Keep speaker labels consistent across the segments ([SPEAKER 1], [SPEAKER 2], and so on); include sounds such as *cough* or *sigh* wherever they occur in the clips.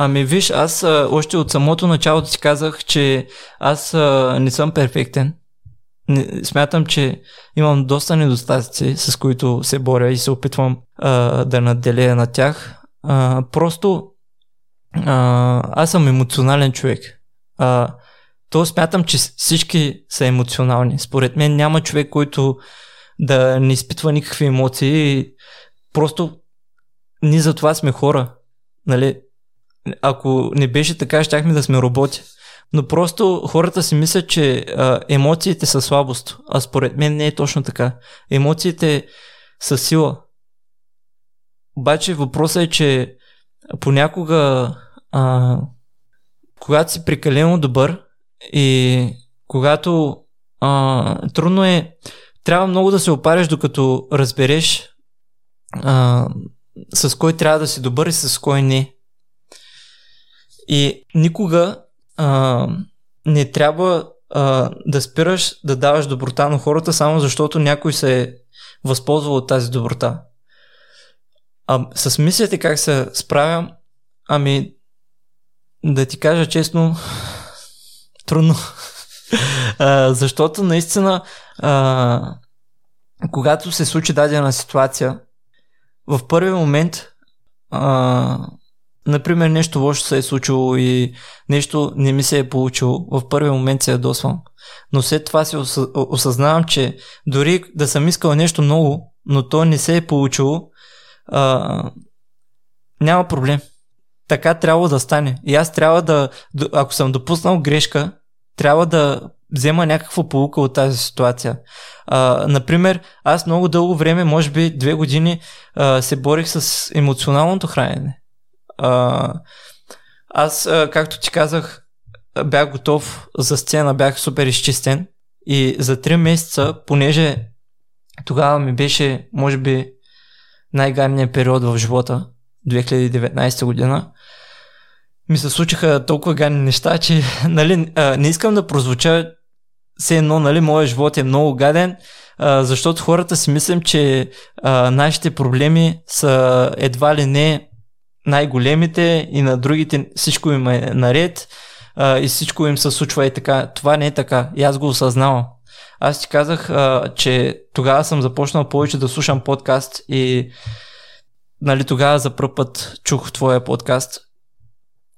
[SPEAKER 1] Ами виж, аз а, още от самото начало ти казах, че аз а, не съм перфектен. Не, смятам, че имам доста недостатъци, с които се боря и се опитвам а, да наделя на тях. А, просто а, аз съм емоционален човек. А, то смятам, че всички са емоционални. Според мен няма човек, който да не изпитва никакви емоции. Просто ние за това сме хора. Нали? Ако не беше така, щяхме да сме роботи. Но просто хората си мислят, че а, емоциите са слабост. А според мен не е точно така. Емоциите са сила. Обаче въпросът е, че понякога, а, когато си прекалено добър и когато а, трудно е, трябва много да се опариш, докато разбереш а, с кой трябва да си добър и с кой не. И никога а, не трябва а, да спираш да даваш доброта на хората, само защото някой се е възползвал от тази доброта. А с мислите как се справям, ами да ти кажа честно, *sighs* трудно. *laughs* а, защото наистина, а, когато се случи дадена ситуация, в първи момент а, например, нещо лошо се е случило и нещо не ми се е получило, в първи момент се ядосвам. Но след това си осъзнавам, че дори да съм искал нещо много, но то не се е получило, а, няма проблем. Така трябва да стане. И аз трябва да, ако съм допуснал грешка, трябва да взема някаква полука от тази ситуация. А, например, аз много дълго време, може би две години, а, се борих с емоционалното хранене. А, аз, както ти казах, бях готов за сцена, бях супер изчистен. И за 3 месеца, понеже тогава ми беше, може би, най-гадният период в живота, 2019 година, ми се случиха толкова гадни неща, че *laughs* нали, не искам да прозвуча все едно, нали, моят живот е много гаден, защото хората си мислим, че нашите проблеми са едва ли не най-големите и на другите всичко им е наред а, и всичко им се случва и така. Това не е така. И аз го осъзнавам. Аз ти казах, а, че тогава съм започнал повече да слушам подкаст и нали, тогава за първ път чух твоя подкаст.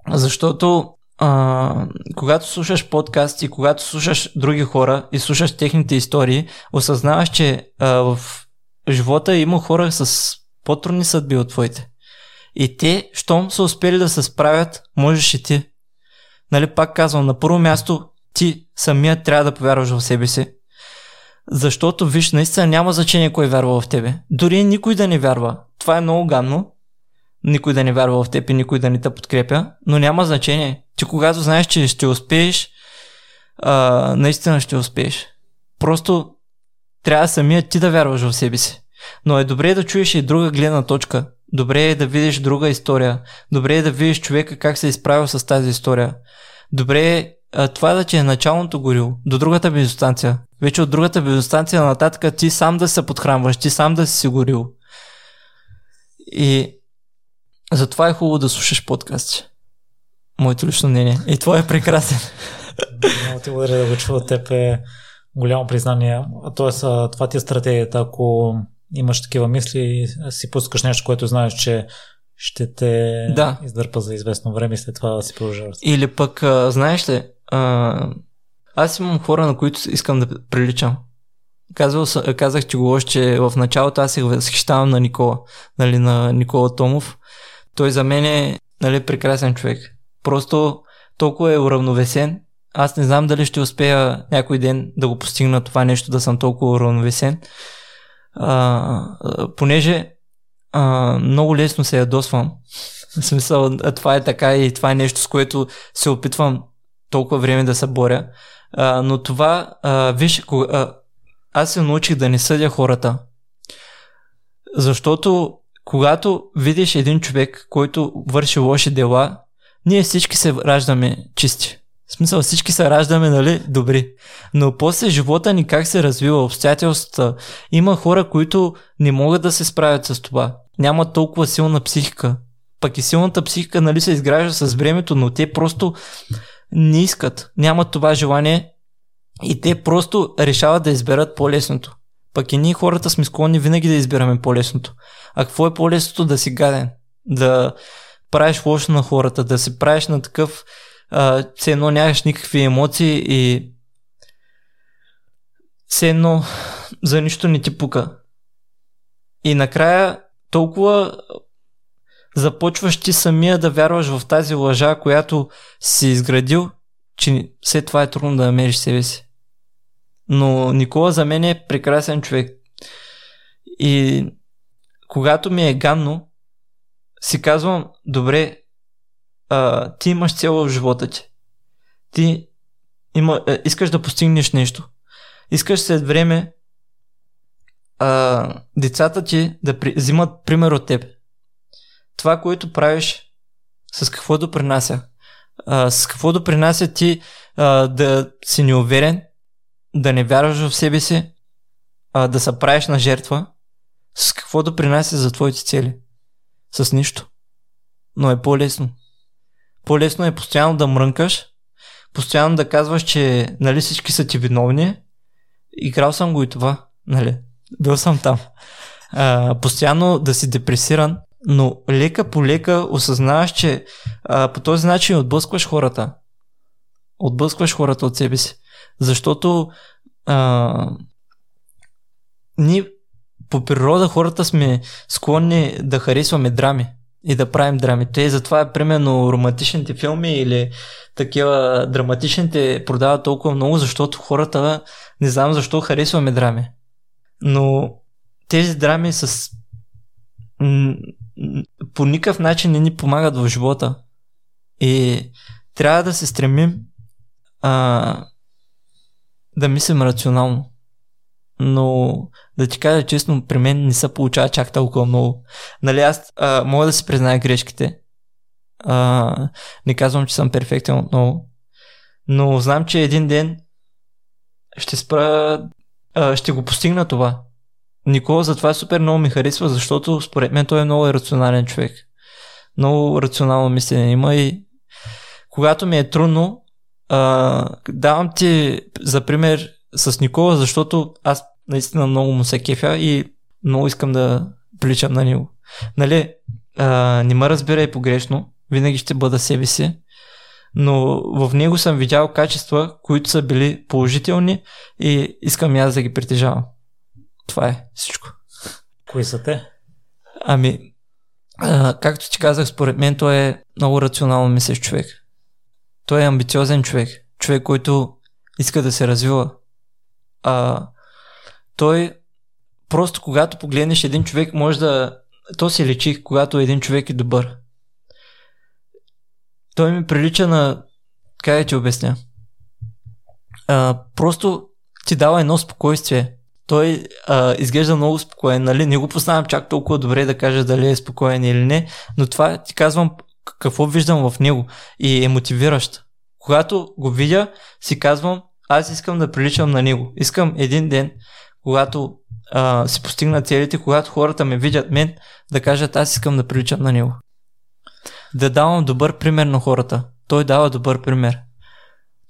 [SPEAKER 1] Защото а, когато слушаш подкаст и когато слушаш други хора и слушаш техните истории, осъзнаваш, че а, в живота има хора с по-трудни съдби от твоите. И те, щом са успели да се справят, можеш и ти. Нали, пак казвам, на първо място ти самия трябва да повярваш в себе си. Защото, виж, наистина няма значение кой вярва в тебе. Дори никой да не вярва. Това е много гадно. Никой да не вярва в теб и никой да не те подкрепя. Но няма значение. Ти когато знаеш, че ще успееш, а, наистина ще успееш. Просто трябва самия ти да вярваш в себе си. Но е добре да чуеш и друга гледна точка. Добре е да видиш друга история. Добре е да видиш човека как се е изправил с тази история. Добре е а, това да ти е началното горило до другата бензостанция. Вече от другата бензостанция нататък ти сам да се подхранваш, ти сам да си си горил. И затова е хубаво да слушаш подкасти. Моето лично мнение. И това е прекрасен.
[SPEAKER 2] Много ти благодаря да го чува от теб е голямо признание. Тоест, това ти е стратегията. Ако имаш такива мисли си пускаш нещо, което знаеш, че ще те да. издърпа за известно време и след това да си продължаваш.
[SPEAKER 1] Или пък, а, знаеш ли, а, аз имам хора, на които искам да приличам. Казвал, казах ти го още в началото, аз се възхищавам на Никола, нали, на Никола Томов. Той за мен е нали, прекрасен човек. Просто толкова е уравновесен. Аз не знам дали ще успея някой ден да го постигна това нещо, да съм толкова уравновесен а, понеже а, много лесно се ядосвам. В смисъл, това е така и това е нещо, с което се опитвам толкова време да се боря. А, но това, а, виж, а, аз се научих да не съдя хората. Защото когато видиш един човек, който върши лоши дела, ние всички се раждаме чисти. В смисъл всички се раждаме, нали, добри. Но после живота ни как се развива, обстоятелствата. Има хора, които не могат да се справят с това. Нямат толкова силна психика. Пък и силната психика, нали, се изгражда с времето, но те просто не искат, нямат това желание и те просто решават да изберат по-лесното. Пък и ние хората сме склонни винаги да избираме по-лесното. А какво е по-лесното да си гаден? Да правиш лошо на хората, да се правиш на такъв, а, все едно нямаш никакви емоции и все едно за нищо не ти пука. И накрая толкова започваш ти самия да вярваш в тази лъжа, която си изградил, че след това е трудно да намериш себе си. Но Никола за мен е прекрасен човек. И когато ми е ганно, си казвам, добре, а, ти имаш цел в живота ти. Ти има, а, искаш да постигнеш нещо. Искаш след време а, децата ти да при, взимат пример от теб. Това, което правиш, с какво допринася? А, с какво допринася ти а, да си неуверен, да не вярваш в себе си, а, да се правиш на жертва? С какво допринася за твоите цели? С нищо. Но е по-лесно. По-лесно е постоянно да мрънкаш, постоянно да казваш, че нали всички са ти виновни. Играл съм го и това, нали? Бил съм там. А, постоянно да си депресиран, но лека по лека осъзнаваш, че а, по този начин отблъскваш хората. Отблъскваш хората от себе си. Защото а, ние по природа хората сме склонни да харесваме драми и да правим драми. Те затова е примерно романтичните филми или такива драматичните продават толкова много, защото хората не знам защо харесваме драми. Но тези драми с по никакъв начин не ни помагат в живота. И трябва да се стремим а, да мислим рационално. Но да ти кажа честно, при мен не се получава чак толкова много. Нали, аз а, мога да си призная грешките. А, не казвам, че съм перфектен отново. Но знам, че един ден ще спра, а, ще го постигна това. Никола затова супер много ми харесва, защото според мен той е много рационален човек. Много рационално мислене има и когато ми е трудно, а, давам ти за пример с Никола, защото аз наистина много му се кефя и много искам да приличам на него. Нали, а, не ме разбирай погрешно, винаги ще бъда себе си, но в него съм видял качества, които са били положителни и искам аз да ги притежавам. Това е всичко.
[SPEAKER 2] Кои са те?
[SPEAKER 1] Ами, а, както ти казах, според мен той е много рационално мислещ човек. Той е амбициозен човек. Човек, който иска да се развива. А, той просто когато погледнеш един човек, може да... То се лечи, когато един човек е добър. Той ми прилича на... Как да ти обясня? А, просто ти дава едно спокойствие той а, изглежда много спокоен, нали? Не го познавам чак толкова добре да кажа дали е спокоен или не, но това ти казвам какво виждам в него и е мотивиращо. Когато го видя, си казвам, аз искам да приличам на него. Искам един ден, когато а, си постигна целите, когато хората ме видят мен, да кажат, аз искам да приличам на него. Да давам добър пример на хората. Той дава добър пример.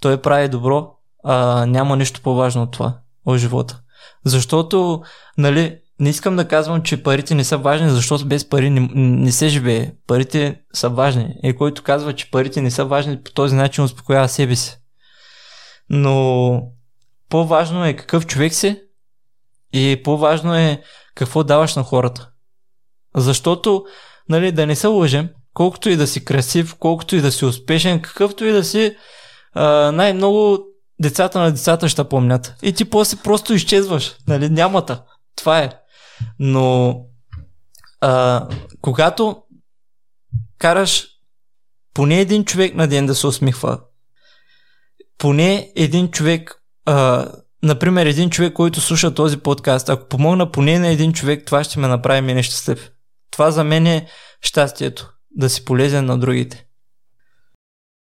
[SPEAKER 1] Той прави добро, а няма нищо по-важно от това в живота. Защото, нали, не искам да казвам, че парите не са важни, защото без пари не, не се живее. Парите са важни. И който казва, че парите не са важни, по този начин успокоява себе си. Но по-важно е какъв човек си и по-важно е какво даваш на хората. Защото, нали, да не се лъжем, колкото и да си красив, колкото и да си успешен, какъвто и да си, а, най-много децата на децата ще помнят. И ти после просто изчезваш. Нали? Нямата. Това е. Но а, когато караш поне един човек на ден да се усмихва, поне един човек, а, например един човек, който слуша този подкаст, ако помогна поне на един човек, това ще ме направи мене щастлив. Това за мен е щастието. Да си полезен на другите.